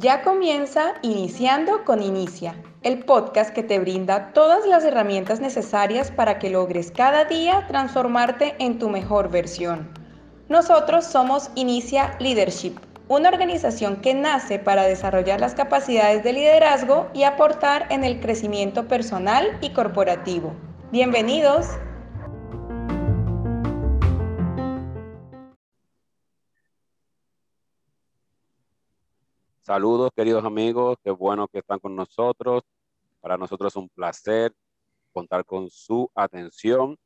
Ya comienza Iniciando con Inicia, el podcast que te brinda todas las herramientas necesarias para que logres cada día transformarte en tu mejor versión. Nosotros somos Inicia Leadership, una organización que nace para desarrollar las capacidades de liderazgo y aportar en el crecimiento personal y corporativo. Bienvenidos. Saludos, queridos amigos, qué bueno que están con nosotros. Para nosotros es un placer contar con su atención.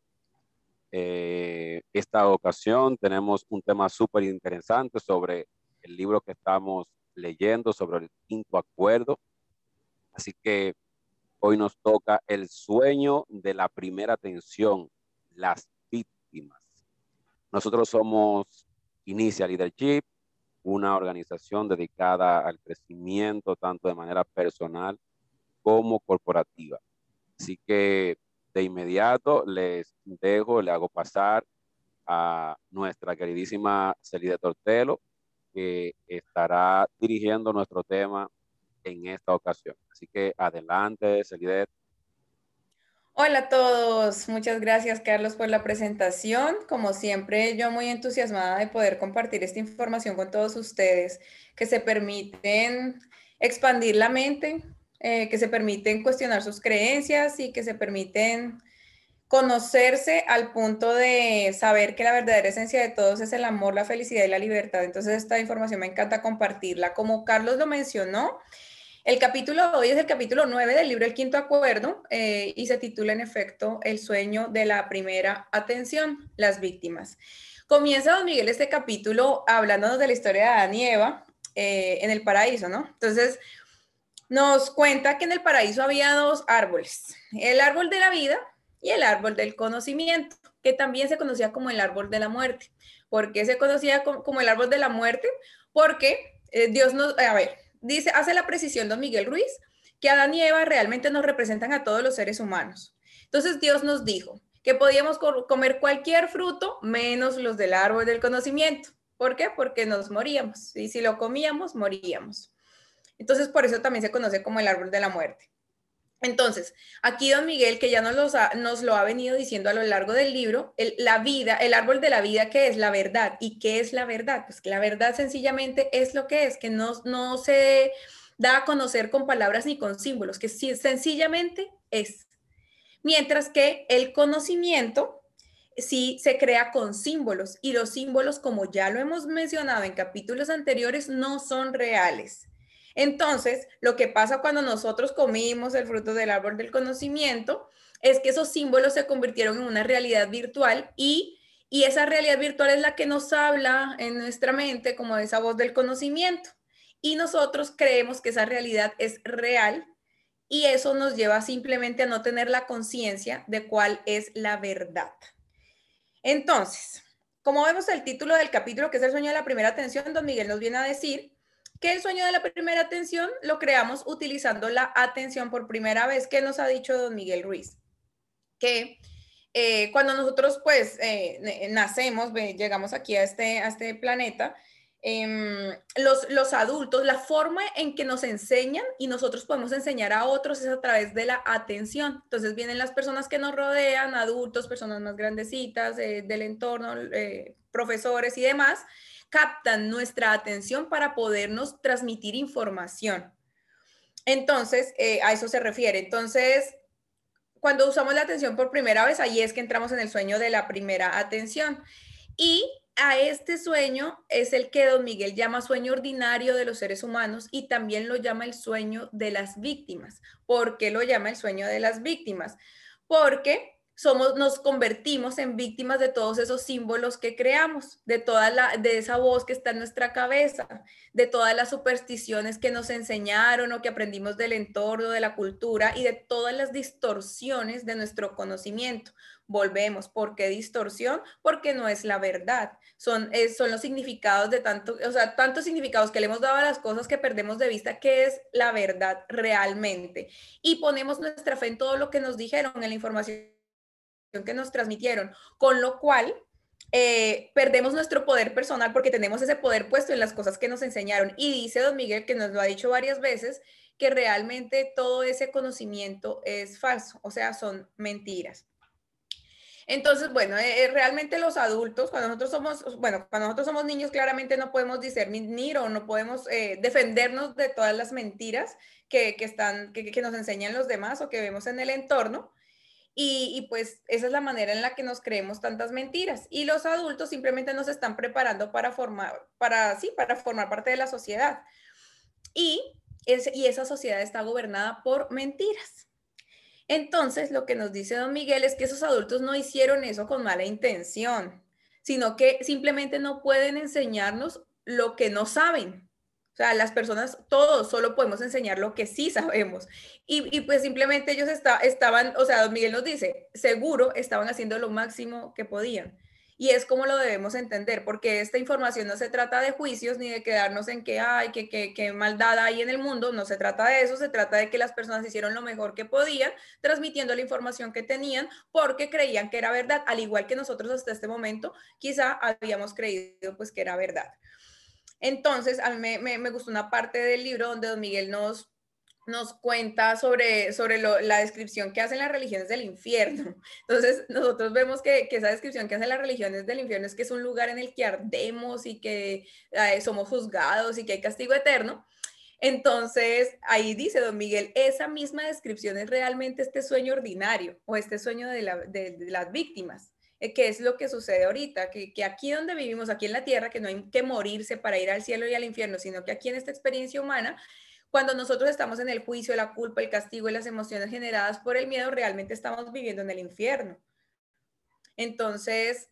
Eh, esta ocasión tenemos un tema súper interesante sobre el libro que estamos leyendo, sobre el quinto acuerdo. Así que hoy nos toca el sueño de la primera atención, las víctimas. Nosotros somos Inicia Leadership, una organización dedicada al crecimiento tanto de manera personal como corporativa. Así que de inmediato les dejo, le hago pasar a nuestra queridísima Celide Tortelo, que estará dirigiendo nuestro tema en esta ocasión. Así que adelante, Celide. Hola a todos, muchas gracias Carlos por la presentación. Como siempre, yo muy entusiasmada de poder compartir esta información con todos ustedes que se permiten expandir la mente, eh, que se permiten cuestionar sus creencias y que se permiten conocerse al punto de saber que la verdadera esencia de todos es el amor, la felicidad y la libertad. Entonces esta información me encanta compartirla. Como Carlos lo mencionó, el capítulo hoy es el capítulo 9 del libro El Quinto Acuerdo eh, y se titula en efecto El sueño de la primera atención, las víctimas. Comienza don Miguel este capítulo hablándonos de la historia de Adán y Eva eh, en el paraíso, ¿no? Entonces nos cuenta que en el paraíso había dos árboles, el árbol de la vida y el árbol del conocimiento, que también se conocía como el árbol de la muerte. ¿Por qué se conocía como, el árbol de la muerte? Porque eh, Dios nos, a ver, dice, hace la precisión don Miguel Ruiz, que Adán y Eva realmente nos representan a todos los seres humanos. Entonces Dios nos dijo que podíamos comer cualquier fruto menos los del árbol del conocimiento. ¿Por qué? Porque nos moríamos. Y si lo comíamos, moríamos. Entonces, por eso también se conoce como el árbol de la muerte. Entonces, aquí don Miguel, que ya nos, nos lo ha venido diciendo a lo largo del libro, la vida, el árbol de la vida, ¿qué es la verdad? ¿Y qué es la verdad? Pues que la verdad sencillamente es lo que es, que no, no se da a conocer con palabras ni con símbolos, que sencillamente es. Mientras que el conocimiento sí se crea con símbolos y los símbolos, como ya lo hemos mencionado en capítulos anteriores, no son reales. Entonces, lo que pasa cuando nosotros comimos el fruto del árbol del conocimiento es que esos símbolos se convirtieron en una realidad virtual y, esa realidad virtual es la que nos habla en nuestra mente como esa voz del conocimiento. Y nosotros creemos que esa realidad es real y eso nos lleva simplemente a no tener la conciencia de cuál es la verdad. Entonces, como vemos el título del capítulo, que es el sueño de la primera atención, don Miguel nos viene a decir que el sueño de la primera atención lo creamos utilizando la atención por primera vez, que nos ha dicho don Miguel Ruiz, que eh, cuando nosotros pues eh, nacemos, llegamos aquí a este, a este planeta, em, los, los adultos, la forma en que nos enseñan y nosotros podemos enseñar a otros es a través de la atención. Entonces vienen las personas que nos rodean, adultos, personas más grandecitas eh, del entorno, profesores y demás, captan nuestra atención para podernos transmitir información. Entonces, eh, a eso se refiere. Entonces, cuando usamos la atención por primera vez, ahí es que entramos en el sueño de la primera atención. Y a este sueño es el que don Miguel llama sueño ordinario de los seres humanos y también lo llama el sueño de las víctimas. ¿Por qué lo llama el sueño de las víctimas? Porque somos, nos convertimos en víctimas de todos esos símbolos que creamos, de toda la, de esa voz que está en nuestra cabeza, de todas las supersticiones que nos enseñaron o que aprendimos del entorno, de la cultura y de todas las distorsiones de nuestro conocimiento. Volvemos, ¿por qué distorsión? Porque no es la verdad. Son, son los significados de tanto, o sea, tantos significados que le hemos dado a las cosas que perdemos de vista qué es la verdad realmente. Y ponemos nuestra fe en todo lo que nos dijeron, en la información que nos transmitieron, con lo cual eh, perdemos nuestro poder personal porque tenemos ese poder puesto en las cosas que nos enseñaron. Y dice don Miguel, que nos lo ha dicho varias veces, que realmente todo ese conocimiento es falso, o sea, son mentiras. Entonces, bueno, eh, eh, realmente los adultos, cuando nosotros somos, bueno, cuando nosotros somos niños, claramente no podemos discernir o no podemos defendernos de todas las mentiras que, están, que, nos enseñan los demás o que vemos en el entorno. Y, pues esa es la manera en la que nos creemos tantas mentiras. Y los adultos simplemente nos están preparando para formar, para, sí, para formar parte de la sociedad. Y, y esa sociedad está gobernada por mentiras. Entonces, lo que nos dice don Miguel es que esos adultos no hicieron eso con mala intención, sino que simplemente no pueden enseñarnos lo que no saben. O sea, las personas, todos solo podemos enseñar lo que sí sabemos. Y, pues simplemente ellos estaban, o sea, Don Miguel nos dice, seguro estaban haciendo lo máximo que podían. Y es como lo debemos entender, porque esta información no se trata de juicios ni de quedarnos en que hay, que, que, que, maldad hay en el mundo, no se trata de eso, se trata de que las personas hicieron lo mejor que podían, transmitiendo la información que tenían, porque creían que era verdad, al igual que nosotros hasta este momento quizá habíamos creído pues que era verdad. Entonces, a mí me, gustó una parte del libro donde don Miguel nos, nos cuenta sobre, sobre la descripción que hacen las religiones del infierno. Entonces, nosotros vemos que, esa descripción que hacen las religiones del infierno es que es un lugar en el que ardemos y que eh, somos juzgados y que hay castigo eterno. Entonces, ahí dice don Miguel, esa misma descripción es realmente este sueño ordinario o este sueño de las víctimas. Eh, qué es lo que sucede ahorita, que, aquí donde vivimos, aquí en la tierra, que no hay que morirse para ir al cielo y al infierno, sino que aquí en esta experiencia humana, cuando nosotros estamos en el juicio, la culpa, el castigo y las emociones generadas por el miedo, realmente estamos viviendo en el infierno. Entonces,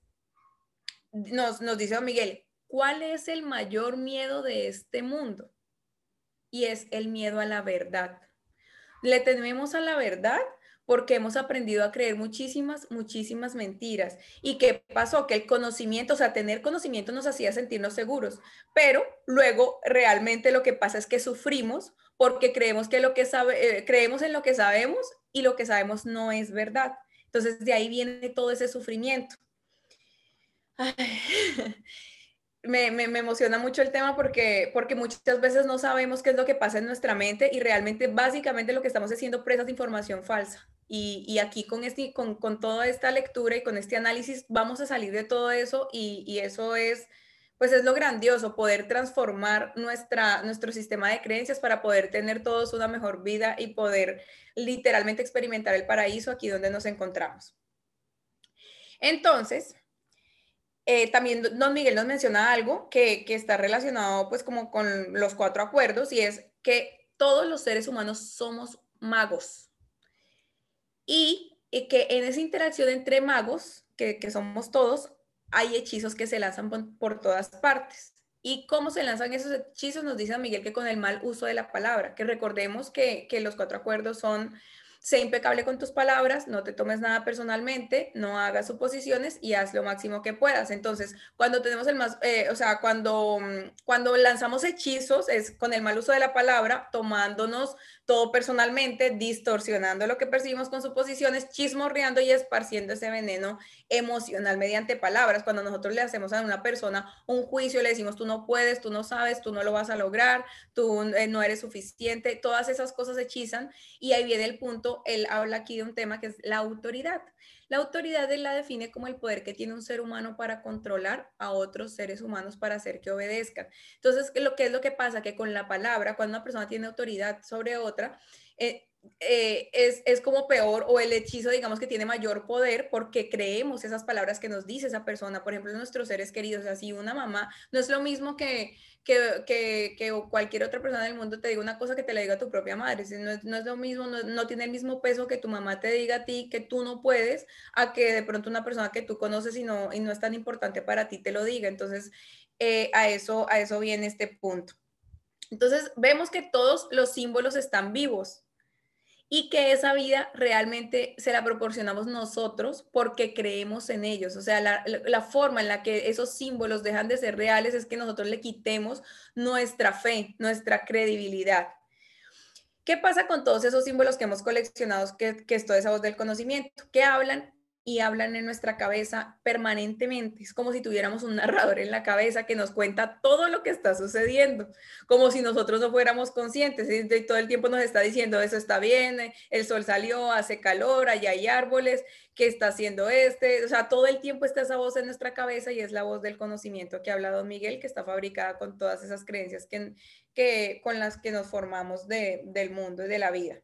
nos, nos dice don Miguel, ¿cuál es el mayor miedo de este mundo? Y es el miedo a la verdad. Le tememos a la verdad porque hemos aprendido a creer muchísimas, muchísimas mentiras. ¿Y qué pasó? Que el conocimiento, o sea, tener conocimiento nos hacía sentirnos seguros, pero luego realmente lo que pasa es que sufrimos porque creemos, que lo que sabe, eh, creemos en lo que sabemos y lo que sabemos no es verdad. Entonces de ahí viene todo ese sufrimiento. Me, emociona mucho el tema porque, porque muchas veces no sabemos qué es lo que pasa en nuestra mente y realmente básicamente lo que estamos haciendo presas de información falsa. Y, aquí con, este, con, con, toda esta lectura y con este análisis vamos a salir de todo eso y, eso es, pues es lo grandioso, poder transformar nuestra, nuestro sistema de creencias para poder tener todos una mejor vida y poder literalmente experimentar el paraíso aquí donde nos encontramos. Entonces, eh, también don Miguel nos menciona algo que, que está relacionado pues como con los cuatro acuerdos y es que todos los seres humanos somos magos y, que en esa interacción entre magos, que, somos todos, hay hechizos que se lanzan por, todas partes. ¿Y cómo se lanzan esos hechizos? Nos dice Miguel que con el mal uso de la palabra, que recordemos que, que los cuatro acuerdos son Sé impecable con tus palabras, no te tomes nada personalmente, no hagas suposiciones y haz lo máximo que puedas. Entonces, cuando tenemos el más, eh, o sea, cuando, mm, cuando lanzamos hechizos es con el mal uso de la palabra, tomándonos todo personalmente, distorsionando lo que percibimos con suposiciones, chismorreando y esparciendo ese veneno emocional mediante palabras. Cuando nosotros le hacemos a una persona un juicio, le decimos, tú no puedes, tú no sabes, tú no lo vas a lograr, tú eh, no eres suficiente, todas esas cosas hechizan y ahí viene el punto él habla aquí de un tema que es la autoridad. La autoridad él la define como el poder que tiene un ser humano para controlar a otros seres humanos para hacer que obedezcan. Entonces, lo que es lo que pasa? Que con la palabra, cuando una persona tiene autoridad sobre otra, eh, eh, es, es, como peor o el hechizo, digamos que tiene mayor poder porque creemos esas palabras que nos dice esa persona, por ejemplo, nuestros seres queridos, así una mamá, no es lo mismo que, que, que, que cualquier otra persona del mundo te diga una cosa que te la diga tu propia madre, no es, no es lo mismo, no, no, tiene el mismo peso que tu mamá te diga a ti que tú no puedes, a que de pronto una persona que tú conoces y no, y no es tan importante para ti te lo diga, entonces eh, a, eso, a eso viene este punto. Entonces vemos que todos los símbolos están vivos, y que esa vida realmente se la proporcionamos nosotros porque creemos en ellos. O sea, la, forma en la que esos símbolos dejan de ser reales es que nosotros le quitemos nuestra fe, nuestra credibilidad. ¿Qué pasa con todos esos símbolos que hemos coleccionado, que, que es toda esa voz del conocimiento, que hablan y hablan en nuestra cabeza permanentemente. Es como si tuviéramos un narrador en la cabeza que nos cuenta todo lo que está sucediendo, como si nosotros no fuéramos conscientes. Y todo el tiempo nos está diciendo, eso está bien, el sol salió, hace calor, allá hay árboles, ¿qué está haciendo este? O sea, todo el tiempo está esa voz en nuestra cabeza y es la voz del conocimiento que ha hablado Miguel, que está fabricada con todas esas creencias que, que, con las que nos formamos de, del mundo y de la vida.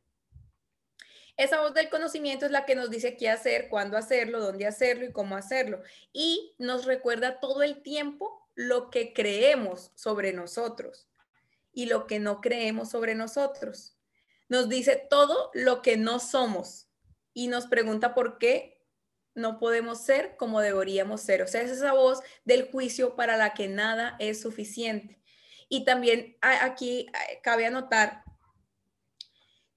Esa voz del conocimiento es la que nos dice qué hacer, cuándo hacerlo, dónde hacerlo y cómo hacerlo. Y nos recuerda todo el tiempo lo que creemos sobre nosotros y lo que no creemos sobre nosotros. Nos dice todo lo que no somos y nos pregunta por qué no podemos ser como deberíamos ser. O sea, es esa voz del juicio para la que nada es suficiente. Y también aquí cabe anotar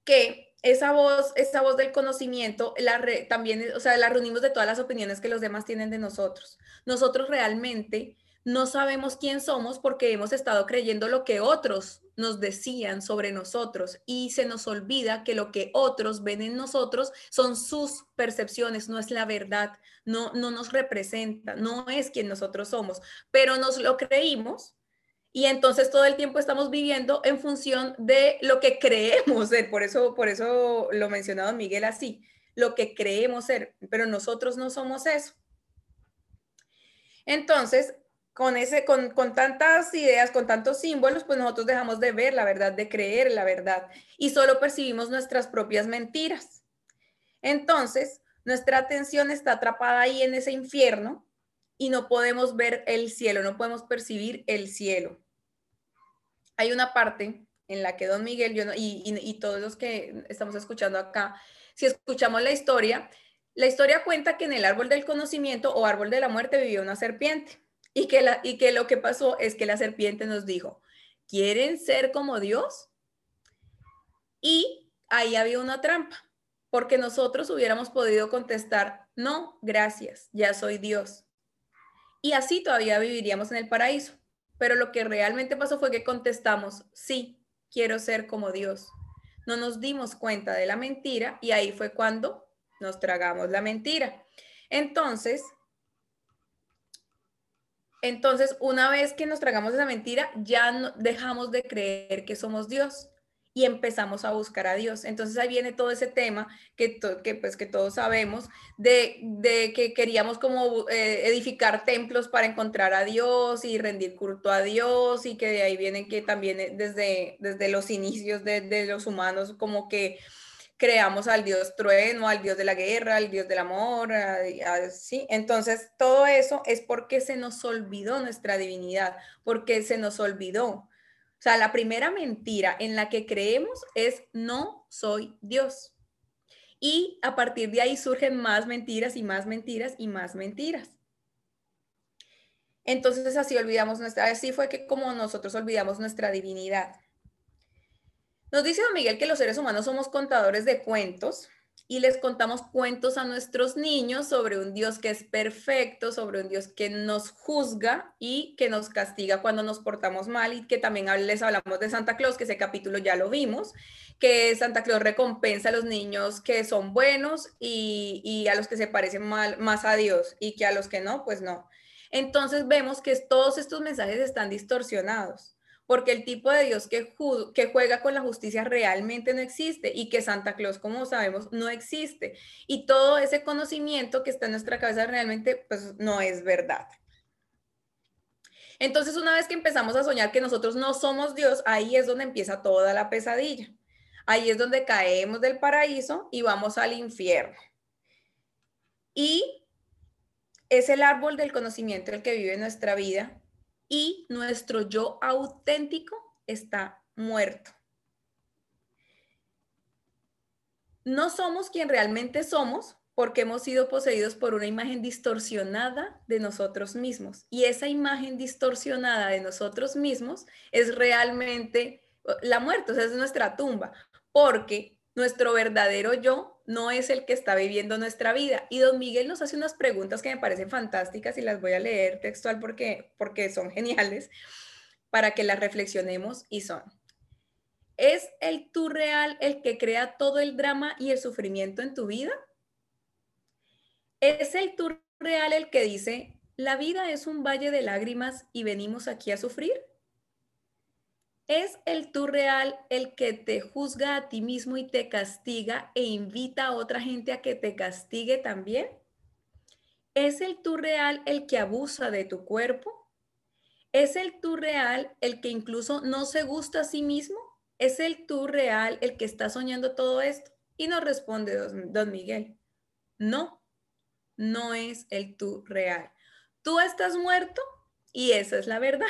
que esa voz, esa voz del conocimiento, la también, o sea, la reunimos de todas las opiniones que los demás tienen de nosotros. Nosotros realmente no sabemos quién somos porque hemos estado creyendo lo que otros nos decían sobre nosotros y se nos olvida que lo que otros ven en nosotros son sus percepciones, no es la verdad, no, no nos representa, no es quien nosotros somos, pero nos lo creímos y entonces todo el tiempo estamos viviendo en función de lo que creemos ser. Por eso, por eso lo mencionado Miguel así, lo que creemos ser, pero nosotros no somos eso. Entonces, con, ese, con, con tantas ideas, con tantos símbolos, pues nosotros dejamos de ver la verdad, de creer la verdad y solo percibimos nuestras propias mentiras. Entonces, nuestra atención está atrapada ahí en ese infierno y no podemos ver el cielo, no podemos percibir el cielo. Hay una parte en la que don Miguel yo y, todos los que estamos escuchando acá, si escuchamos la historia, la historia cuenta que en el árbol del conocimiento o árbol de la muerte vivió una serpiente y que, la, y que lo que pasó es que la serpiente nos dijo, ¿quieren ser como Dios? Y ahí había una trampa, porque nosotros hubiéramos podido contestar, no, gracias, ya soy Dios y así todavía viviríamos en el paraíso. Pero lo que realmente pasó fue que contestamos, sí, quiero ser como Dios. No nos dimos cuenta de la mentira y ahí fue cuando nos tragamos la mentira. Entonces, entonces una vez que nos tragamos esa mentira, ya dejamos de creer que somos Dios y empezamos a buscar a Dios. Entonces ahí viene todo ese tema que, que, pues, que todos sabemos de, de que queríamos como eh, edificar templos para encontrar a Dios y rendir culto a Dios y que de ahí viene que también eh, desde, desde los inicios de, de los humanos como que creamos al Dios trueno, al Dios de la guerra, al Dios del amor, así. Entonces, todo eso es porque se nos olvidó nuestra divinidad, porque se nos olvidó o sea, la primera mentira en la que creemos es no soy Dios. Y a partir de ahí surgen más mentiras y más mentiras y más mentiras. Entonces así olvidamos nuestra, así fue que como nosotros olvidamos nuestra divinidad. Nos dice don Miguel que los seres humanos somos contadores de cuentos y les contamos cuentos a nuestros niños sobre un Dios que es perfecto, sobre un Dios que nos juzga y que nos castiga cuando nos portamos mal y que también les hablamos de Santa Claus, que ese capítulo ya lo vimos, que Santa Claus recompensa a los niños que son buenos y, a los que se parecen mal, más a Dios y que a los que no, pues no. Entonces vemos que todos estos mensajes están distorsionados porque el tipo de Dios que, juega con la justicia realmente no existe y que Santa Claus, como sabemos, no existe. Y todo ese conocimiento que está en nuestra cabeza realmente pues no es verdad. Entonces, una vez que empezamos a soñar que nosotros no somos Dios, ahí es donde empieza toda la pesadilla. Ahí es donde caemos del paraíso y vamos al infierno. Y es el árbol del conocimiento el que vive nuestra vida y nuestro yo auténtico está muerto. No somos quien realmente somos porque hemos sido poseídos por una imagen distorsionada de nosotros mismos. Y esa imagen distorsionada de nosotros mismos es realmente la muerte, o sea, es nuestra tumba, porque nuestro verdadero yo no es el que está viviendo nuestra vida. Y don Miguel nos hace unas preguntas que me parecen fantásticas y las voy a leer textual porque, porque son geniales para que las reflexionemos y son. ¿Es el tú real el que crea todo el drama y el sufrimiento en tu vida? ¿Es el tú real el que dice, la vida es un valle de lágrimas y venimos aquí a sufrir? ¿Es el tú real el que te juzga a ti mismo y te castiga e invita a otra gente a que te castigue también? ¿Es el tú real el que abusa de tu cuerpo? ¿Es el tú real el que incluso no se gusta a sí mismo? ¿Es el tú real el que está soñando todo esto? Y nos responde don Miguel, no, no es el tú real. Tú estás muerto y esa es la verdad.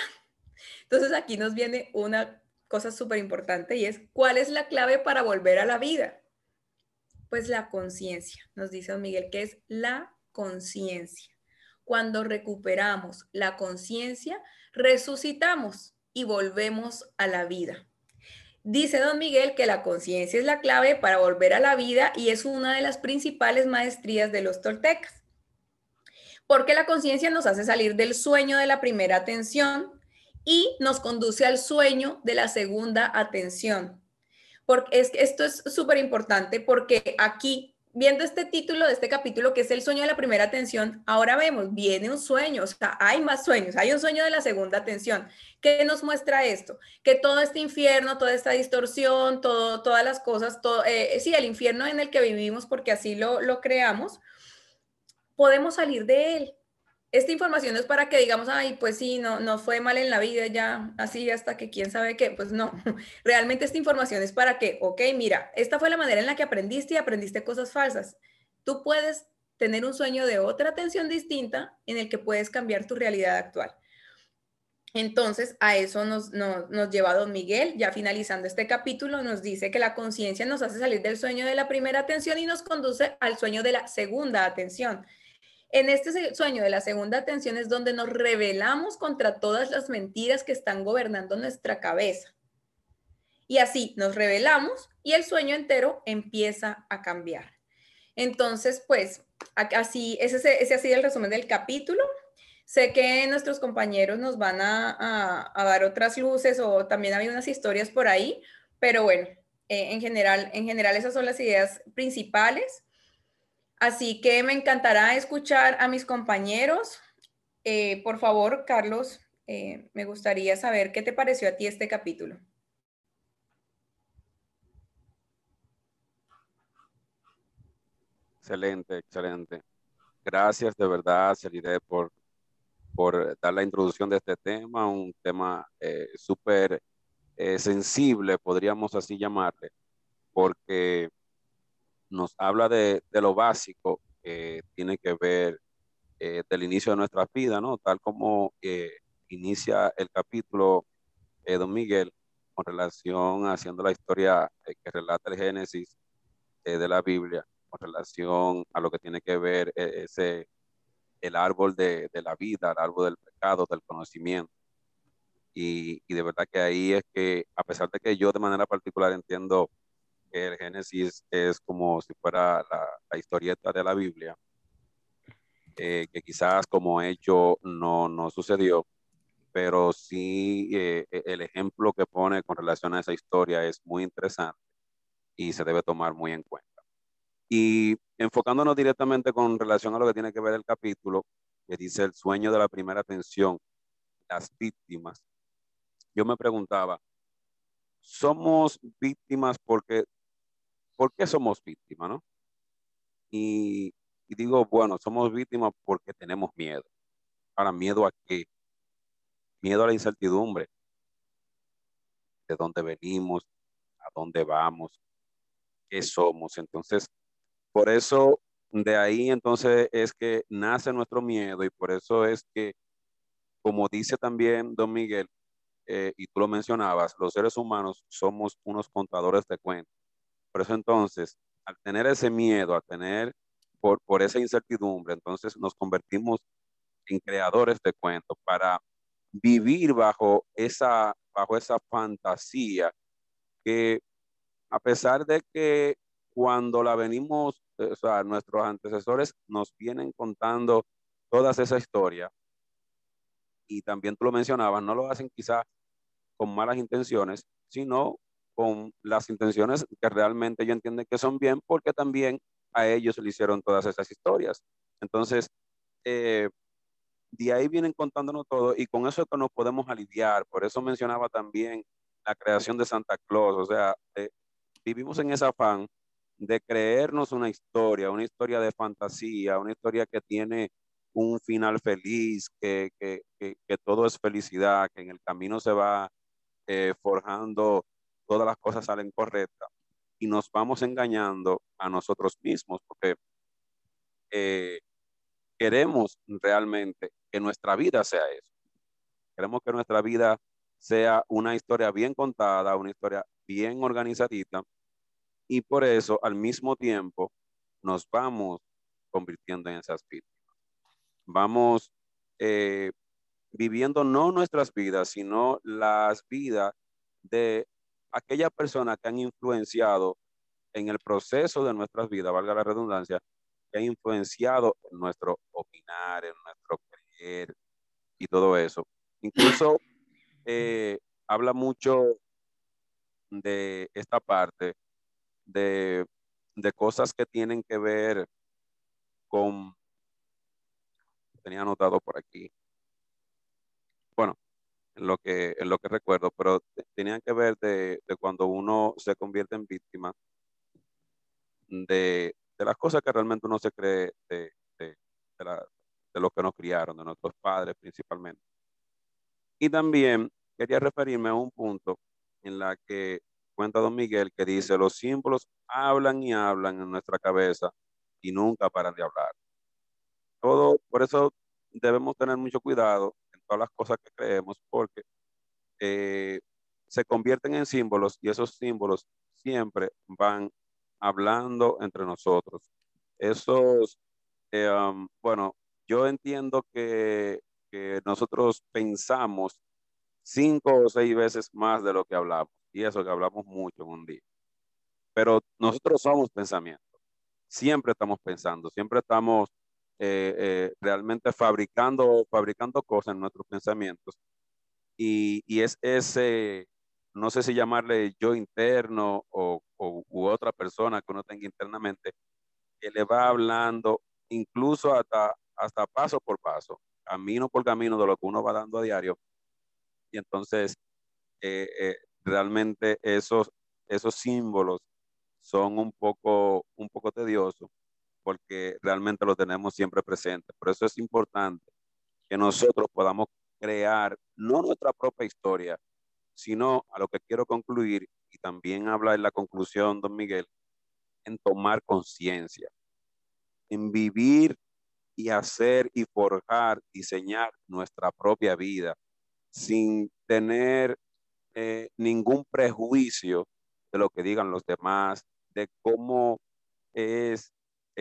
Entonces aquí nos viene una cosa súper importante y es, ¿cuál es la clave para volver a la vida? Pues la conciencia, nos dice don Miguel, que es la conciencia. Cuando recuperamos la conciencia, resucitamos y volvemos a la vida. Dice don Miguel que la conciencia es la clave para volver a la vida y es una de las principales maestrías de los toltecas. Porque la conciencia nos hace salir del sueño de la primera atención y nos conduce al sueño de la segunda atención. Porque es, esto es súper importante porque aquí, viendo este título de este capítulo, que es el sueño de la primera atención, ahora vemos, viene un sueño, o sea, hay más sueños, hay un sueño de la segunda atención. ¿Qué nos muestra esto? Que todo este infierno, toda esta distorsión, todas las cosas, eh, sí, el infierno en el que vivimos, porque así lo, lo creamos, podemos salir de él esta información es para que digamos, ay, pues sí, no, no fue mal en la vida ya, así hasta que quién sabe qué, pues no, realmente esta información es para que, ok, mira, esta fue la manera en la que aprendiste y aprendiste cosas falsas. Tú puedes tener un sueño de otra atención distinta en el que puedes cambiar tu realidad actual. Entonces, a eso nos, nos, nos, lleva don Miguel, ya finalizando este capítulo, nos dice que la conciencia nos hace salir del sueño de la primera atención y nos conduce al sueño de la segunda atención. En este sueño de la segunda atención es donde nos rebelamos contra todas las mentiras que están gobernando nuestra cabeza. Y así nos rebelamos y el sueño entero empieza a cambiar. Entonces, pues, así, ese, ese ha sido el resumen del capítulo. Sé que nuestros compañeros nos van a, dar otras luces o también hay unas historias por ahí, pero bueno, eh, en, general, en general esas son las ideas principales. Así que me encantará escuchar a mis compañeros. Eh, por favor, Carlos, eh, me gustaría saber qué te pareció a ti este capítulo. Excelente, excelente. Gracias de verdad, Celide, por, por dar la introducción de este tema, un tema eh, súper sensible, podríamos así llamarle, porque nos habla de, lo básico que tiene que ver eh, del inicio de nuestra vida, ¿no? Tal como eh, inicia el capítulo eh, Don Miguel con relación haciendo la historia que relata el Génesis de la Biblia, con relación a lo que tiene que ver ese el árbol de, la vida, el árbol del pecado, del conocimiento. Y, y de verdad que ahí es que, a pesar de que yo de manera particular entiendo el Génesis es como si fuera la, historieta de la Biblia, eh, que quizás como hecho no, no sucedió, pero sí eh, e, el ejemplo que pone con relación a esa historia es muy interesante y se debe tomar muy en cuenta. Y enfocándonos directamente con relación a lo que tiene que ver el capítulo, que dice el sueño de la primera atención, las víctimas, yo me preguntaba, ¿somos víctimas porque ¿por qué somos víctimas, no? Y, digo, bueno, somos víctimas porque tenemos miedo. Ahora, ¿miedo a qué? Miedo a la incertidumbre. De dónde venimos, a dónde vamos, qué somos. Entonces, por eso, de ahí entonces es que nace nuestro miedo y por eso es que, como dice también don Miguel, eh, y tú lo mencionabas, los seres humanos somos unos contadores de cuentos. Por eso entonces, al tener ese miedo, al tener por, por esa incertidumbre, entonces nos convertimos en creadores de cuentos para vivir bajo esa, bajo esa fantasía que a pesar de que cuando la venimos, o sea, nuestros antecesores nos vienen contando todas esa historia y también tú lo mencionabas, no lo hacen quizá con malas intenciones, sino con las intenciones que realmente yo entiendo que son bien, porque también a ellos le hicieron todas esas historias. Entonces, eh, de ahí vienen contándonos todo y con eso es que nos podemos aliviar. Por eso mencionaba también la creación de Santa Claus. O sea, eh, vivimos en ese afán de creernos una historia, una historia de fantasía, una historia que tiene un final feliz, que, que, que, todo es felicidad, que en el camino se va eh, forjando, todas las cosas salen correctas y nos vamos engañando a nosotros mismos porque eh, queremos realmente que nuestra vida sea eso. Queremos que nuestra vida sea una historia bien contada, una historia bien organizadita y por eso al mismo tiempo nos vamos convirtiendo en esas víctimas. Vamos eh, viviendo no nuestras vidas, sino las vidas de aquellas personas que han influenciado en el proceso de nuestras vidas, valga la redundancia, que han influenciado en nuestro opinar, en nuestro creer y todo eso. Incluso eh, habla mucho de esta parte de, de cosas que tienen que ver con, tenía anotado por aquí, bueno, en lo que, en lo que recuerdo, pero tenían que ver de, de cuando uno se convierte en víctima de, de, las cosas que realmente uno se cree de, de, de los que nos criaron, de nuestros padres principalmente. Y también quería referirme a un punto en la que cuenta don Miguel que dice, los símbolos hablan y hablan en nuestra cabeza y nunca paran de hablar. Todo, por eso debemos tener mucho cuidado todas las cosas que creemos, porque eh, se convierten en símbolos y esos símbolos siempre van hablando entre nosotros. Esos, eh, um, bueno, yo entiendo que, que nosotros pensamos cinco o seis veces más de lo que hablamos. Y eso que hablamos mucho en un día. Pero nosotros somos pensamiento. Siempre estamos pensando, siempre estamos eh, eh, realmente fabricando, fabricando cosas en nuestros pensamientos. Y, y, es ese, no sé si llamarle yo interno o, o, u otra persona que uno tenga internamente, que le va hablando incluso hasta, hasta paso por paso, camino por camino de lo que uno va dando a diario, y entonces eh, eh, realmente esos, esos símbolos son un poco, un poco tediosos porque realmente lo tenemos siempre presente. Por eso es importante que nosotros podamos crear no nuestra propia historia, sino a lo que quiero concluir y también habla en la conclusión, don Miguel, en tomar conciencia, en vivir y hacer y forjar, diseñar nuestra propia vida, sin tener eh, ningún prejuicio de lo que digan los demás, de cómo es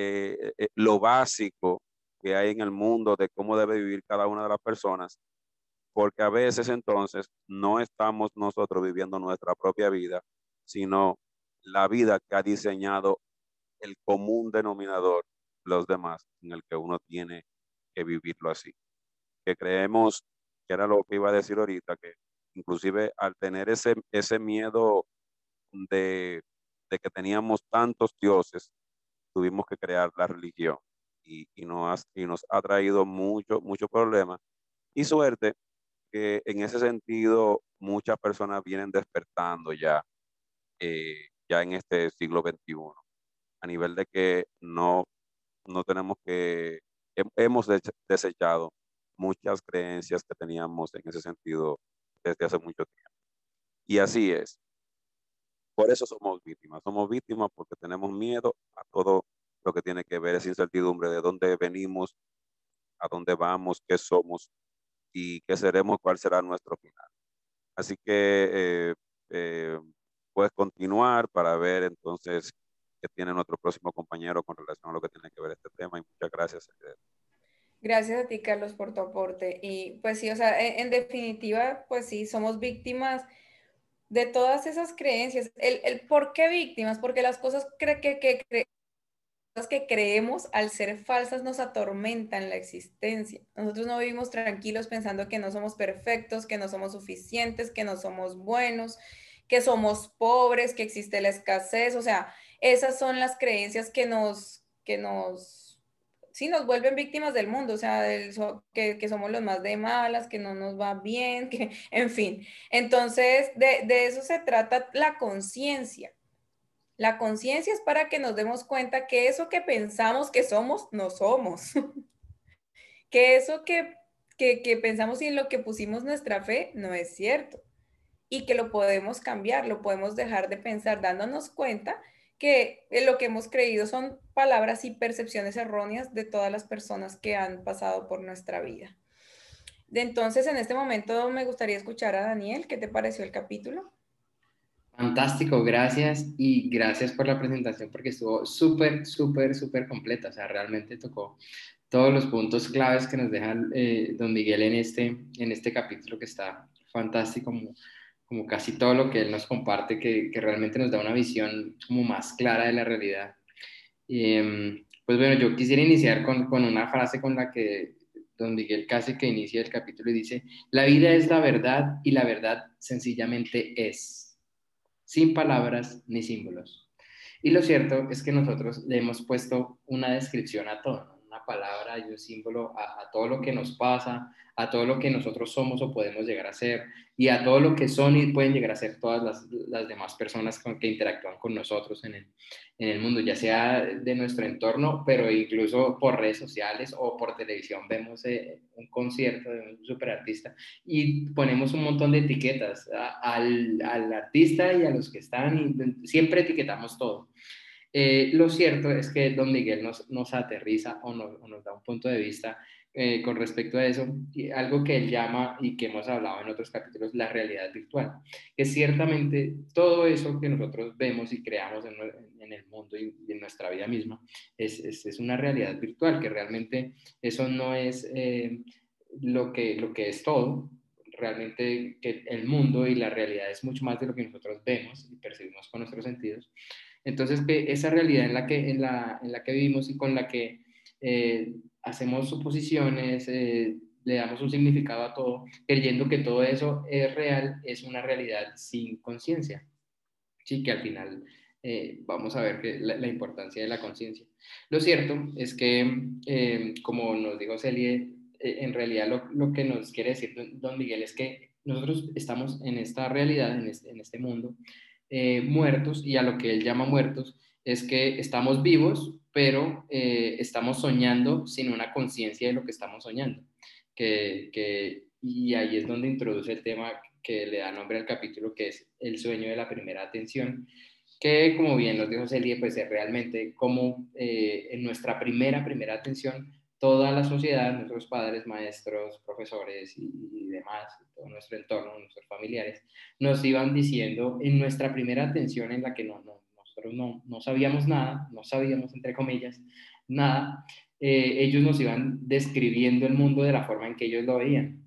eh, eh, lo básico que hay en el mundo, de cómo debe vivir cada una de las personas, porque a veces entonces no estamos nosotros viviendo nuestra propia vida, sino la vida que ha diseñado el común denominador, los demás, en el que uno tiene que vivirlo así. Que creemos que era lo que iba a decir ahorita, que inclusive al tener ese, ese miedo de, de que teníamos tantos dioses, tuvimos que crear la religión y, y, nos, y nos ha traído mucho, mucho problema. Y suerte que en ese sentido muchas personas vienen despertando ya, eh, ya en este siglo XXI, a nivel de que no, no tenemos que, hemos desechado muchas creencias que teníamos en ese sentido desde hace mucho tiempo. Y así es. Por eso somos víctimas. Somos víctimas porque tenemos miedo a todo lo que tiene que ver esa incertidumbre de dónde venimos, a dónde vamos, qué somos y qué seremos, cuál será nuestro final. Así que eh, eh, puedes continuar para ver entonces qué tiene nuestro próximo compañero con relación a lo que tiene que ver este tema y muchas gracias. Gracias a ti, Carlos, por tu aporte. Y pues sí, o sea, en, definitiva, pues sí, somos víctimas de todas esas creencias. El, el por qué víctimas, porque las cosas que, que, que, creemos al ser falsas nos atormentan la existencia. Nosotros no vivimos tranquilos pensando que no somos perfectos, que no somos suficientes, que no somos buenos, que somos pobres, que existe la escasez. O sea, esas son las creencias que nos, que nos sí, nos vuelven víctimas del mundo, o sea, que, que, somos los más de malas, que no nos va bien, que, en fin. Entonces, de, de eso se trata la conciencia. La conciencia es para que nos demos cuenta que eso que pensamos que somos, no somos. que eso que, que, que pensamos y en lo que pusimos nuestra fe, no es cierto. Y que lo podemos cambiar, lo podemos dejar de pensar dándonos cuenta que lo que hemos creído son palabras y percepciones erróneas de todas las personas que han pasado por nuestra vida. De entonces, en este momento me gustaría escuchar a Daniel. ¿Qué te pareció el capítulo? Fantástico, gracias y gracias por la presentación porque estuvo súper, súper, súper completa. O sea, realmente tocó todos los puntos claves que nos deja eh, don Miguel en este, en este capítulo que está fantástico, como casi todo lo que él nos comparte, que, que realmente nos da una visión como más clara de la realidad. Em, pues bueno, yo quisiera iniciar con, con, una frase con la que don Miguel casi que inicia el capítulo y dice, la vida es la verdad y la verdad sencillamente es, sin palabras ni símbolos. Y lo cierto es que nosotros le hemos puesto una descripción a todo, palabra y un símbolo a, a, todo lo que nos pasa, a todo lo que nosotros somos o podemos llegar a ser y a todo lo que son y pueden llegar a ser todas las, las demás personas con, que interactúan con nosotros en el, en el, mundo, ya sea de nuestro entorno, pero incluso por redes sociales o por televisión vemos eh, un concierto de un superartista y ponemos un montón de etiquetas al, al, artista y a los que están y siempre etiquetamos todo. Eh, lo cierto es que don Miguel nos, nos aterriza o nos, o nos da un punto de vista eh, con respecto a eso, algo que él llama y que hemos hablado en otros capítulos, la realidad virtual, que ciertamente todo eso que nosotros vemos y creamos en, en el mundo y, en nuestra vida misma es, es, es, una realidad virtual, que realmente eso no es eh, lo, que, lo que es todo, realmente que el mundo y la realidad es mucho más de lo que nosotros vemos y percibimos con nuestros sentidos. Entonces, que esa realidad en la que, en la, en la que vivimos y con la que eh, hacemos suposiciones, eh, le damos un significado a todo, creyendo que todo eso es real, es una realidad sin conciencia. Sí, que al final eh, vamos a ver que la, importancia de la conciencia. Lo cierto es que, eh, como nos dijo Celie, en realidad lo, lo, que nos quiere decir don Miguel es que nosotros estamos en esta realidad, en este, en este mundo, muertos, y a lo que él llama muertos, es que estamos vivos, pero eh, estamos soñando sin una conciencia de lo que estamos soñando. Que, y ahí es donde introduce el tema que le da nombre al capítulo, que es el sueño de la primera atención, que como bien nos dijo Celia, pues es realmente como eh, en nuestra primera, primera atención, toda la sociedad, nuestros padres, maestros, profesores y, demás, todo nuestro entorno, nuestros familiares, nos iban diciendo en nuestra primera atención en la que no, nosotros no, no sabíamos nada, no sabíamos, entre comillas, nada, eh, ellos nos iban describiendo el mundo de la forma en que ellos lo veían.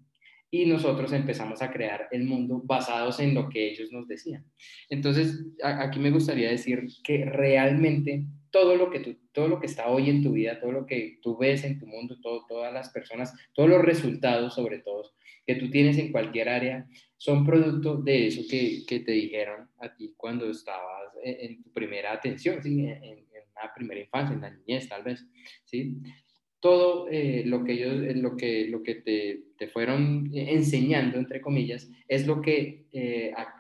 Y nosotros empezamos a crear el mundo basados en lo que ellos nos decían. Entonces, aquí me gustaría decir que realmente todo lo que tú, todo lo que está hoy en tu vida, todo lo que tú ves en tu mundo, todo, todas las personas, todos los resultados sobre todo que tú tienes en cualquier área, son producto de eso que, que te dijeron a ti cuando estabas en, tu primera atención, ¿sí? en, en, una primera infancia, en la niñez tal vez. ¿sí? Todo eh, lo que ellos, eh, lo que, lo que te, te, fueron enseñando, entre comillas, es lo que eh, ha,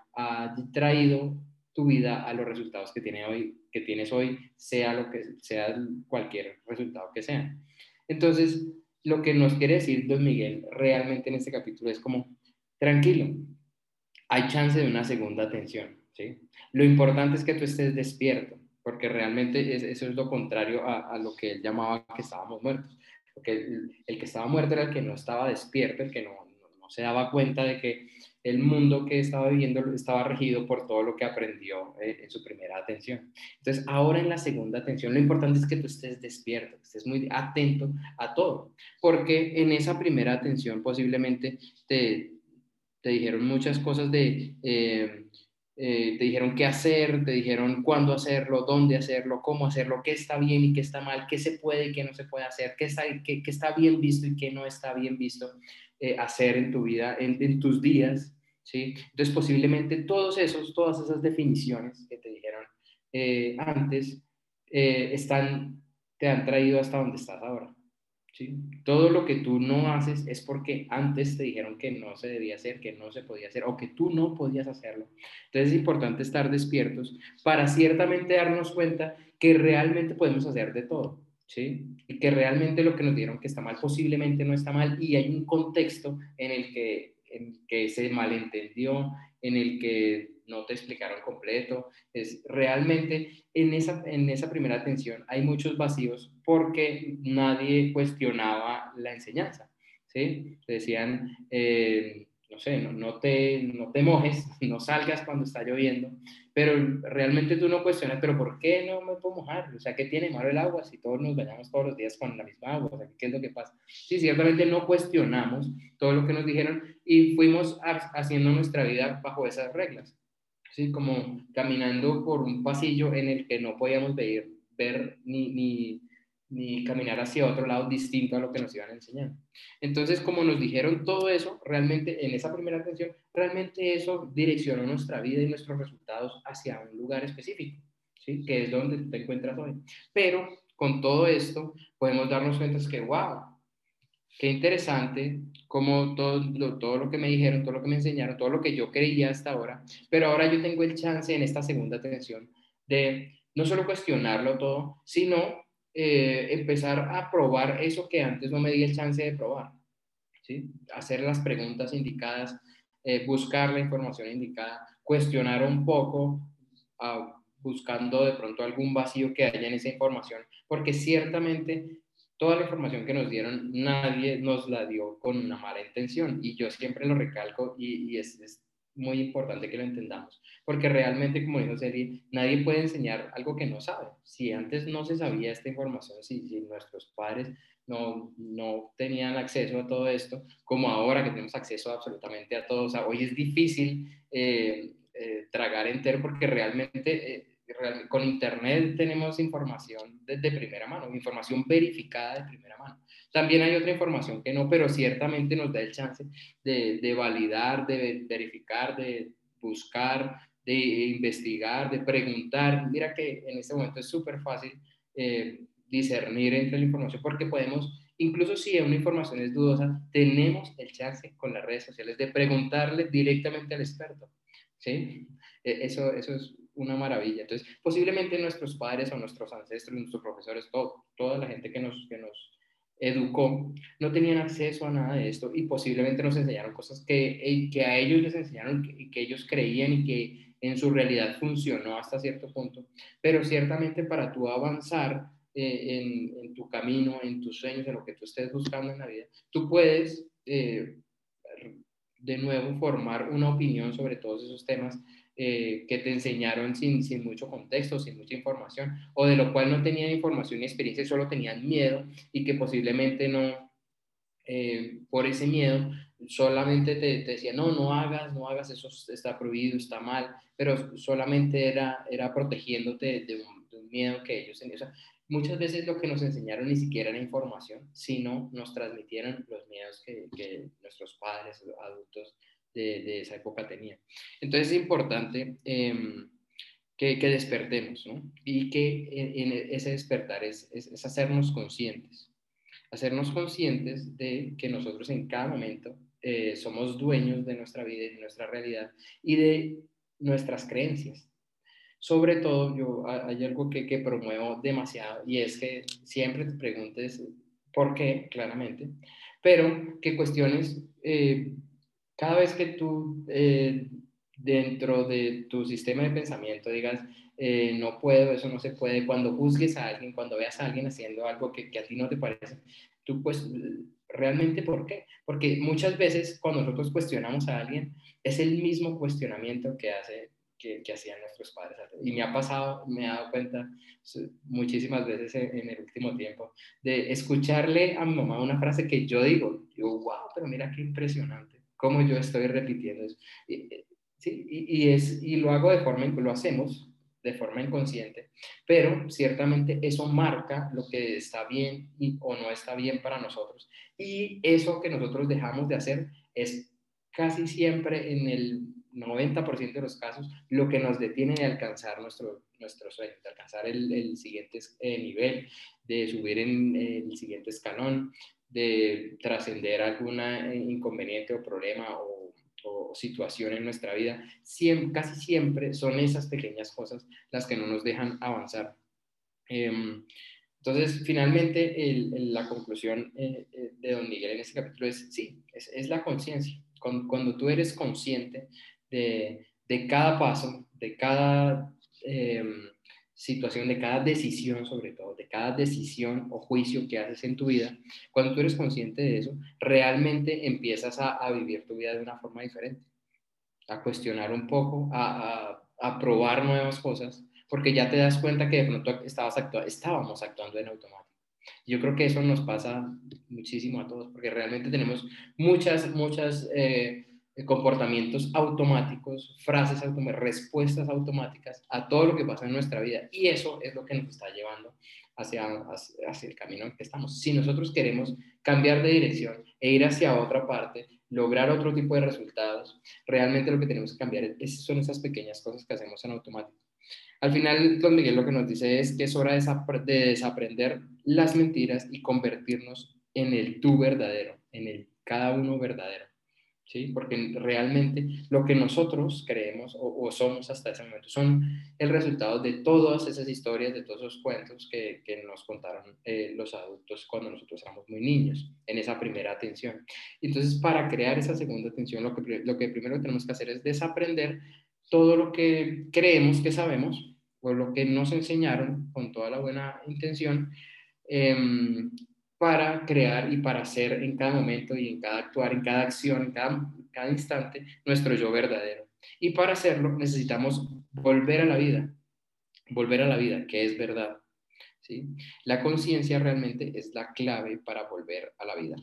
traído tu vida a los resultados que, tiene hoy, que tienes hoy, sea, lo que, sea cualquier resultado que sea. Entonces, lo que nos quiere decir Don Miguel realmente en este capítulo es como, tranquilo, hay chance de una segunda atención. ¿sí? Lo importante es que tú estés despierto, porque realmente eso es lo contrario a, lo que él llamaba que estábamos muertos. Porque el, que estaba muerto era el que no estaba despierto, el que no, se daba cuenta de que el mundo que estaba viviendo estaba regido por todo lo que aprendió eh, en su primera atención. Entonces, ahora en la segunda atención, lo importante es que tú estés despierto, que estés muy atento a todo, porque en esa primera atención posiblemente te, te dijeron muchas cosas de, eh, eh, te dijeron qué hacer, te dijeron cuándo hacerlo, dónde hacerlo, cómo hacerlo, qué está bien y qué está mal, qué se puede y qué no se puede hacer, qué está, qué, qué está bien visto y qué no está bien visto eh, hacer en tu vida, en, en, tus días, ¿sí? Entonces posiblemente todos esos, todas esas definiciones que te dijeron antes están, te han traído hasta donde estás ahora. ¿sí? Todo lo que tú no haces es porque antes te dijeron que no se debía hacer, que no se podía hacer o que tú no podías hacerlo. Entonces es importante estar despiertos para ciertamente darnos cuenta que realmente podemos hacer de todo. ¿Sí? Y que realmente lo que nos dieron que está mal posiblemente no está mal y hay un contexto en el que, en que se malentendió, en el que no te explicaron completo. Es realmente en esa, en esa primera atención hay muchos vacíos porque nadie cuestionaba la enseñanza. ¿sí? Decían, eh, no sé, no, no, te, no te mojes, no salgas cuando está lloviendo, pero realmente tú no cuestionas, pero ¿por qué no me puedo mojar? O sea, ¿qué tiene malo el agua si todos nos bañamos todos los días con la misma agua? O sea, ¿qué es lo que pasa? Sí, ciertamente no cuestionamos todo lo que nos dijeron y fuimos haciendo nuestra vida bajo esas reglas. ¿sí? Como caminando por un pasillo en el que no podíamos ver, ver ni, ni, ni caminar hacia otro lado distinto a lo que nos iban a enseñar. Entonces, como nos dijeron todo eso, realmente en esa primera atención, realmente eso direccionó nuestra vida y nuestros resultados hacia un lugar específico, ¿sí? que es donde te encuentras hoy. Pero con todo esto, podemos darnos cuenta que, wow, qué interesante como todo lo, todo lo que me dijeron, todo lo que me enseñaron, todo lo que yo creía hasta ahora, pero ahora yo tengo el chance en esta segunda atención de no solo cuestionarlo todo, sino eh, empezar a probar eso que antes no me di el chance de probar. ¿sí? Hacer las preguntas indicadas, eh, buscar la información indicada, cuestionar un poco, uh, buscando de pronto algún vacío que haya en esa información, porque ciertamente toda la información que nos dieron, nadie nos la dio con una mala intención. Y yo siempre lo recalco y, es, muy importante que lo entendamos. Porque realmente, como dijo Seri, nadie puede enseñar algo que no sabe. Si antes no se sabía esta información, si, si nuestros padres no, no, tenían acceso a todo esto, como ahora que tenemos acceso absolutamente a todo, o sea, hoy es difícil eh, eh, tragar entero porque realmente... Eh, con Internet tenemos información de, primera mano, información verificada de primera mano. También hay otra información que no, pero ciertamente nos da el chance de, validar, de verificar, de buscar, de investigar, de preguntar. Mira que en este momento es súper fácil eh, discernir entre la información porque podemos, incluso si una información es dudosa, tenemos el chance con las redes sociales de preguntarle directamente al experto. ¿sí? E, eso, eso es una maravilla. Entonces, posiblemente nuestros padres o nuestros ancestros, nuestros profesores, todo, toda la gente que nos, que nos educó, no tenían acceso a nada de esto y posiblemente nos enseñaron cosas que, eh, que a ellos les enseñaron y que, ellos creían y que en su realidad funcionó hasta cierto punto. Pero ciertamente para tú avanzar eh, en, tu camino, en tus sueños, en lo que tú estés buscando en la vida, tú puedes eh, de nuevo formar una opinión sobre todos esos temas eh, que te enseñaron sin, sin, mucho contexto, sin mucha información, o de lo cual no tenían información ni experiencia, solo tenían miedo y que posiblemente no, por ese miedo, solamente te, te decían, no, no hagas, no hagas, eso está prohibido, está mal, pero solamente era, era protegiéndote de un, miedo que ellos tenían. O sea, muchas veces lo que nos enseñaron ni siquiera era información, sino nos transmitieron los miedos que, que nuestros padres, adultos, de, esa época tenía. Entonces es importante em, que, despertemos, ¿no? Y que en, ese despertar es, es, hacernos conscientes, hacernos conscientes de que nosotros en cada momento eh, somos dueños de nuestra vida y de nuestra realidad y de nuestras creencias. Sobre todo, yo hay algo que, que promuevo demasiado y es que siempre te preguntes por qué, claramente, pero que cuestiones eh, cada vez que tú eh, dentro de tu sistema de pensamiento digas, eh, no puedo, eso no se puede, cuando juzgues a alguien, cuando veas a alguien haciendo algo que, que a ti no te parece, tú pues realmente ¿por qué? Porque muchas veces cuando nosotros cuestionamos a alguien, es el mismo cuestionamiento que hace que, que, hacían nuestros padres. Y me ha pasado, me he dado cuenta muchísimas veces en, en, el último tiempo de escucharle a mi mamá una frase que yo digo, digo, wow, pero mira qué impresionante cómo yo estoy repitiendo eso. Y, ¿sí? y, es, y lo hago de forma, lo hacemos de forma inconsciente, pero ciertamente eso marca lo que está bien y, o no está bien para nosotros. Y eso que nosotros dejamos de hacer es casi siempre en el 90% de los casos lo que nos detiene de alcanzar nuestro, nuestros sueños, de alcanzar el, siguiente eh, nivel, de subir en el siguiente escalón, de trascender algún inconveniente o problema situación en nuestra vida, casi siempre son esas pequeñas cosas las que no nos dejan avanzar. Em, entonces, finalmente, la conclusión eh, eh, de don Miguel en este capítulo es, sí, es, la conciencia. Cuando, tú eres consciente de, cada paso, de cada em, situación, de cada decisión sobre todo, de cada decisión o juicio que haces en tu vida, cuando tú eres consciente de eso, realmente empiezas a, vivir tu vida de una forma diferente, a cuestionar un poco, a, a probar nuevas cosas porque ya te das cuenta que de pronto estabas estábamos actuando en automático. Yo creo que eso nos pasa muchísimo a todos, porque realmente tenemos muchas, muchas eh, comportamientos automáticos, frases automáticas, respuestas automáticas a todo lo que pasa en nuestra vida. Y eso es lo que nos está llevando hacia, hacia el camino en que estamos. Si nosotros queremos cambiar de dirección e ir hacia otra parte, lograr otro tipo de resultados, realmente lo que tenemos que cambiar es, son esas pequeñas cosas que hacemos en automático. Al final, don Miguel lo que nos dice es que es hora de desaprender las mentiras y convertirnos en el tú verdadero, en el cada uno verdadero. ¿Sí? Porque realmente lo que nosotros creemos o, somos hasta ese momento son el resultado de todas esas historias, de todos esos cuentos que, que nos contaron eh, los adultos cuando nosotros éramos muy niños, en esa primera atención. Entonces, para crear esa segunda atención, lo que, lo que primero tenemos que hacer es desaprender todo lo que creemos que sabemos por lo que nos enseñaron con toda la buena intención em, para crear y para hacer en cada momento y en cada actuar, en cada acción, en cada, cada instante, nuestro yo verdadero. Y para hacerlo necesitamos volver a la vida, volver a la vida, que es verdad. ¿sí? La conciencia realmente es la clave para volver a la vida.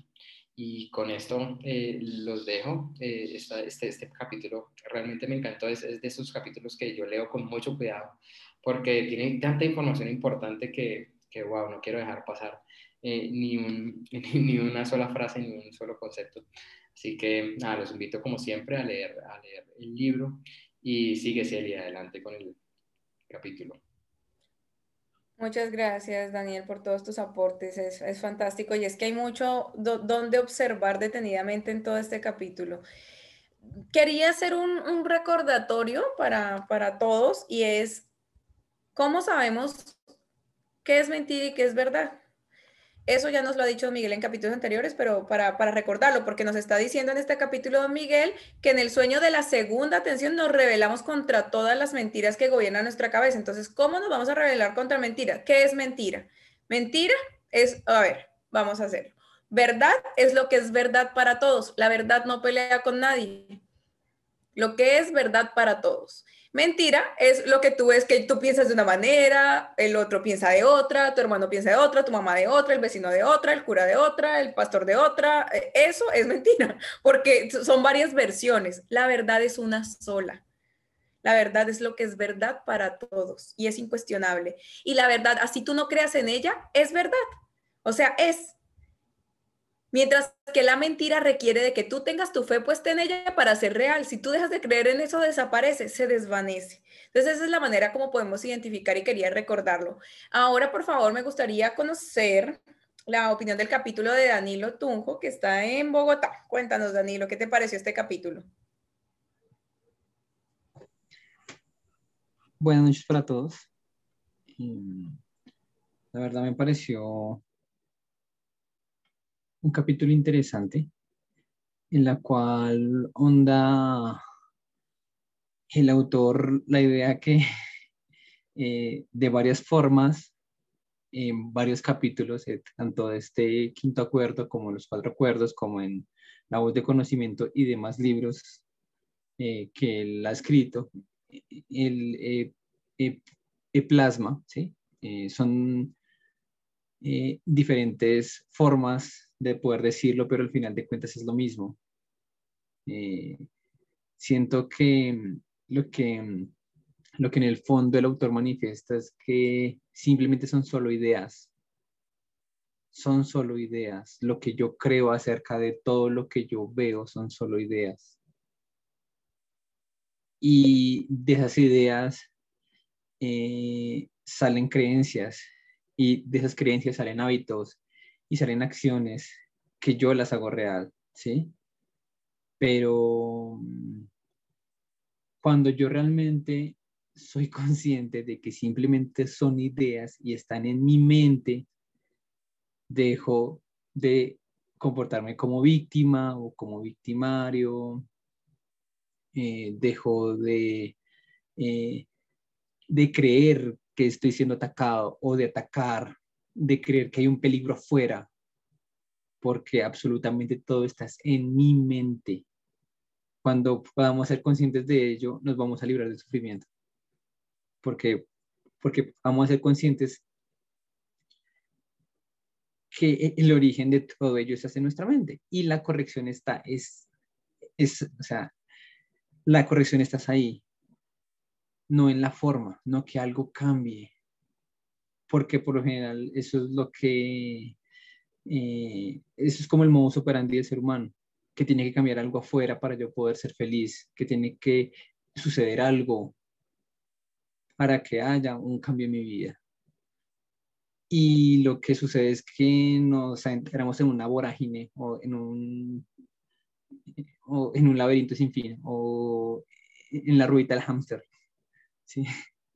Y con esto eh, los dejo. Eh, este, este, capítulo realmente me encantó. Es, es, de esos capítulos que yo leo con mucho cuidado porque tienen tanta información importante que, que wow, no quiero dejar pasar eh, ni, ni una sola frase, ni un solo concepto. Así que nada, los invito como siempre a leer, a leer el libro y sigue Celia adelante con el capítulo. Muchas gracias, Daniel, por todos tus aportes. Es, es fantástico y es que hay mucho donde observar detenidamente en todo este capítulo. Quería hacer un, un recordatorio para, para todos y es, ¿cómo sabemos qué es mentira y qué es verdad? Eso ya nos lo ha dicho Miguel en capítulos anteriores, pero para, recordarlo, porque nos está diciendo en este capítulo Don Miguel que en el sueño de la segunda atención nos rebelamos contra todas las mentiras que gobiernan nuestra cabeza. Entonces, ¿cómo nos vamos a rebelar contra mentira? ¿Qué es mentira? Mentira es, a ver, vamos a hacerlo. Verdad es lo que es verdad para todos. La verdad no pelea con nadie. Lo que es verdad para todos. Mentira es lo que tú ves que tú piensas de una manera, el otro piensa de otra, tu hermano piensa de otra, tu mamá de otra, el vecino de otra, el cura de otra, el pastor de otra. Eh, eso es mentira, porque son varias versiones. La verdad es una sola. La verdad es lo que es verdad para todos y es incuestionable. Y la verdad, así tú no creas en ella, es verdad. O sea, es. Mientras que la mentira requiere de que tú tengas tu fe puesta en ella para ser real. Si tú dejas de creer en eso, desaparece, se desvanece. Entonces, esa es la manera como podemos identificar y quería recordarlo. Ahora, por favor, me gustaría conocer la opinión del capítulo de Danilo Tunjo, que está en Bogotá. Cuéntanos, Danilo, ¿qué te pareció este capítulo? Buenas noches para todos. La verdad me pareció un capítulo interesante en la cual onda el autor la idea que eh, de varias formas, en varios capítulos, eh, tanto de este quinto acuerdo como los cuatro acuerdos, como en La voz de conocimiento y demás libros eh, que él ha escrito, el plasma, ¿sí? son diferentes formas de poder decirlo, pero al final de cuentas es lo mismo. Eh, siento que mm, lo que mm, lo que en el fondo el autor manifiesta es que simplemente son solo ideas. Son solo ideas. Lo que yo creo acerca de todo lo que yo veo son solo ideas. Y de esas ideas eh, salen creencias y de esas creencias salen hábitos y salen acciones que yo las hago real, ¿sí? Pero mm, cuando yo realmente soy consciente de que simplemente son ideas y están en mi mente, dejo de comportarme como víctima o como victimario, eh, dejo de, eh, de creer que estoy siendo atacado o de atacar, de creer que hay un peligro afuera, porque absolutamente todo está en mi mente. Cuando podamos ser conscientes de ello, nos vamos a librar del sufrimiento. Porque, porque vamos a ser conscientes que el origen de todo ello está en nuestra mente y la corrección está, es, es, o sea, la corrección está ahí, no en la forma, no que algo cambie, porque por lo general eso es lo que, eh, eso es como el modus operandi del ser humano, que tiene que cambiar algo afuera para yo poder ser feliz, que tiene que suceder algo para que haya un cambio en mi vida. Y lo que sucede es que nos entramos en una vorágine o en un, o en un laberinto sin fin o en la ruita del hámster. ¿sí?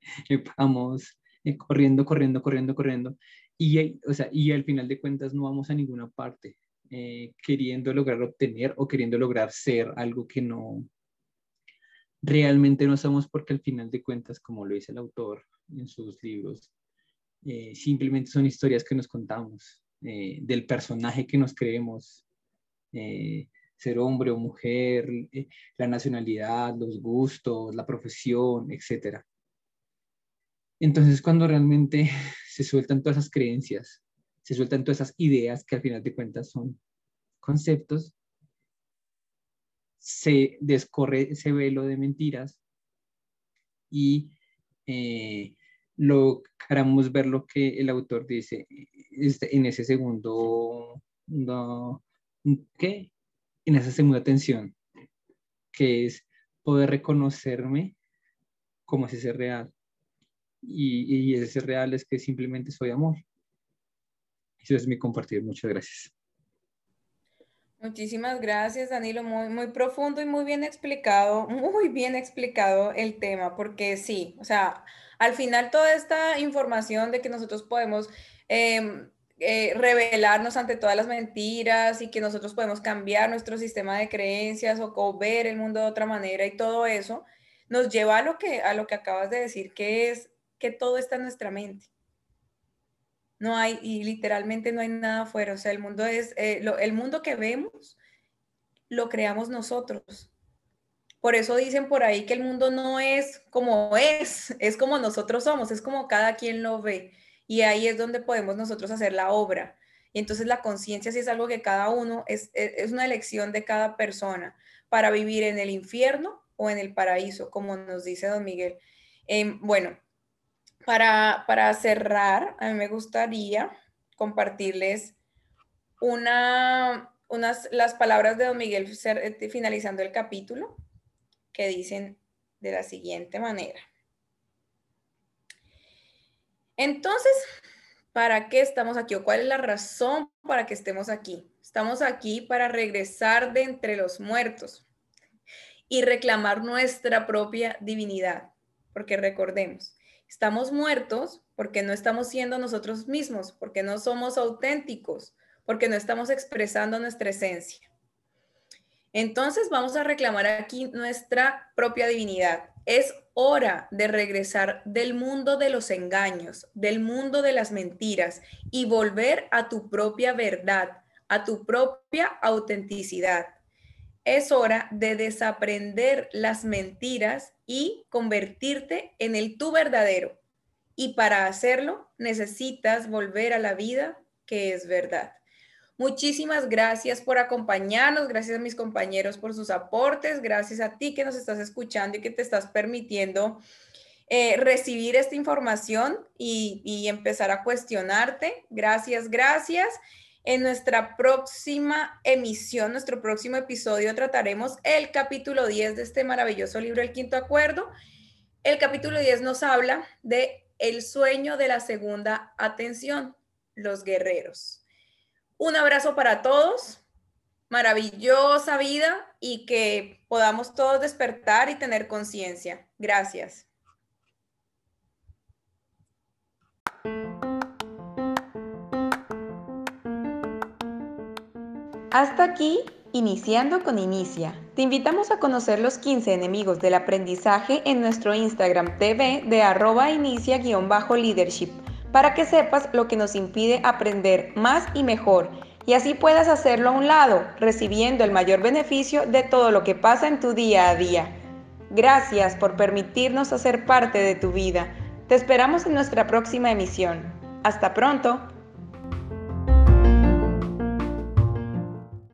Vamos eh, corriendo, corriendo, corriendo, corriendo. Y, o sea, y al final de cuentas no vamos a ninguna parte eh, queriendo lograr obtener o queriendo lograr ser algo que no realmente no somos porque al final de cuentas, como lo dice el autor en sus libros, eh, simplemente son historias que nos contamos, del personaje que nos creemos, ser hombre o mujer, la nacionalidad, los gustos, la profesión, etc. Entonces, cuando realmente se sueltan todas esas creencias, se sueltan todas esas ideas que al final de cuentas son conceptos, se descorre ese velo de mentiras y logramos ver lo que el autor dice este, en ese segundo, no, ¿qué? En esa segunda tensión, que es poder reconocerme como ese ser real. Y, y ese real es que simplemente soy amor. Eso es mi compartir. Muchas gracias. Muchísimas gracias, Danilo. Muy, muy profundo y muy bien explicado, muy bien explicado el tema, porque sí, o sea, al final toda esta información de que nosotros podemos em, eh, revelarnos ante todas las mentiras y que nosotros podemos cambiar nuestro sistema de creencias o, ver el mundo de otra manera y todo eso, nos lleva a lo que, a lo que acabas de decir, que es que todo está en nuestra mente. No hay, y literalmente no hay nada afuera. O sea, el mundo es, eh, el mundo que vemos, lo creamos nosotros. Por eso dicen por ahí que el mundo no es como es, es como nosotros somos, es como cada quien lo ve. Y ahí es donde podemos nosotros hacer la obra. Y entonces la conciencia sí es algo que cada uno, es, es una elección de cada persona para vivir en el infierno o en el paraíso, como nos dice don Miguel. Em, bueno, para, para cerrar, a mí me gustaría compartirles una, unas, las palabras de don Miguel eh, finalizando el capítulo que dicen de la siguiente manera. Entonces, ¿para qué estamos aquí o cuál es la razón para que estemos aquí? Estamos aquí para regresar de entre los muertos y reclamar nuestra propia divinidad, porque recordemos, estamos muertos porque no estamos siendo nosotros mismos, porque no somos auténticos, porque no estamos expresando nuestra esencia. Entonces vamos a reclamar aquí nuestra propia divinidad. Es hora de regresar del mundo de los engaños, del mundo de las mentiras y volver a tu propia verdad, a tu propia autenticidad. Es hora de desaprender las mentiras y convertirte en el tú verdadero. Y para hacerlo necesitas volver a la vida que es verdad. Muchísimas gracias por acompañarnos, gracias a mis compañeros por sus aportes, gracias a ti que nos estás escuchando y que te estás permitiendo eh, recibir esta información y, y empezar a cuestionarte. Gracias, gracias. En nuestra próxima emisión, nuestro próximo episodio, trataremos el capítulo 10 de este maravilloso libro, El Quinto Acuerdo. El capítulo 10 nos habla de el sueño de la segunda atención, los guerreros. Un abrazo para todos, maravillosa vida y que podamos todos despertar y tener conciencia. Gracias. Hasta aquí, iniciando con Inicia. Te invitamos a conocer los 15 enemigos del aprendizaje en nuestro Instagram TV de arroba inicia-leadership para que sepas lo que nos impide aprender más y mejor y así puedas hacerlo a un lado, recibiendo el mayor beneficio de todo lo que pasa en tu día a día. Gracias por permitirnos hacer parte de tu vida. Te esperamos en nuestra próxima emisión. Hasta pronto.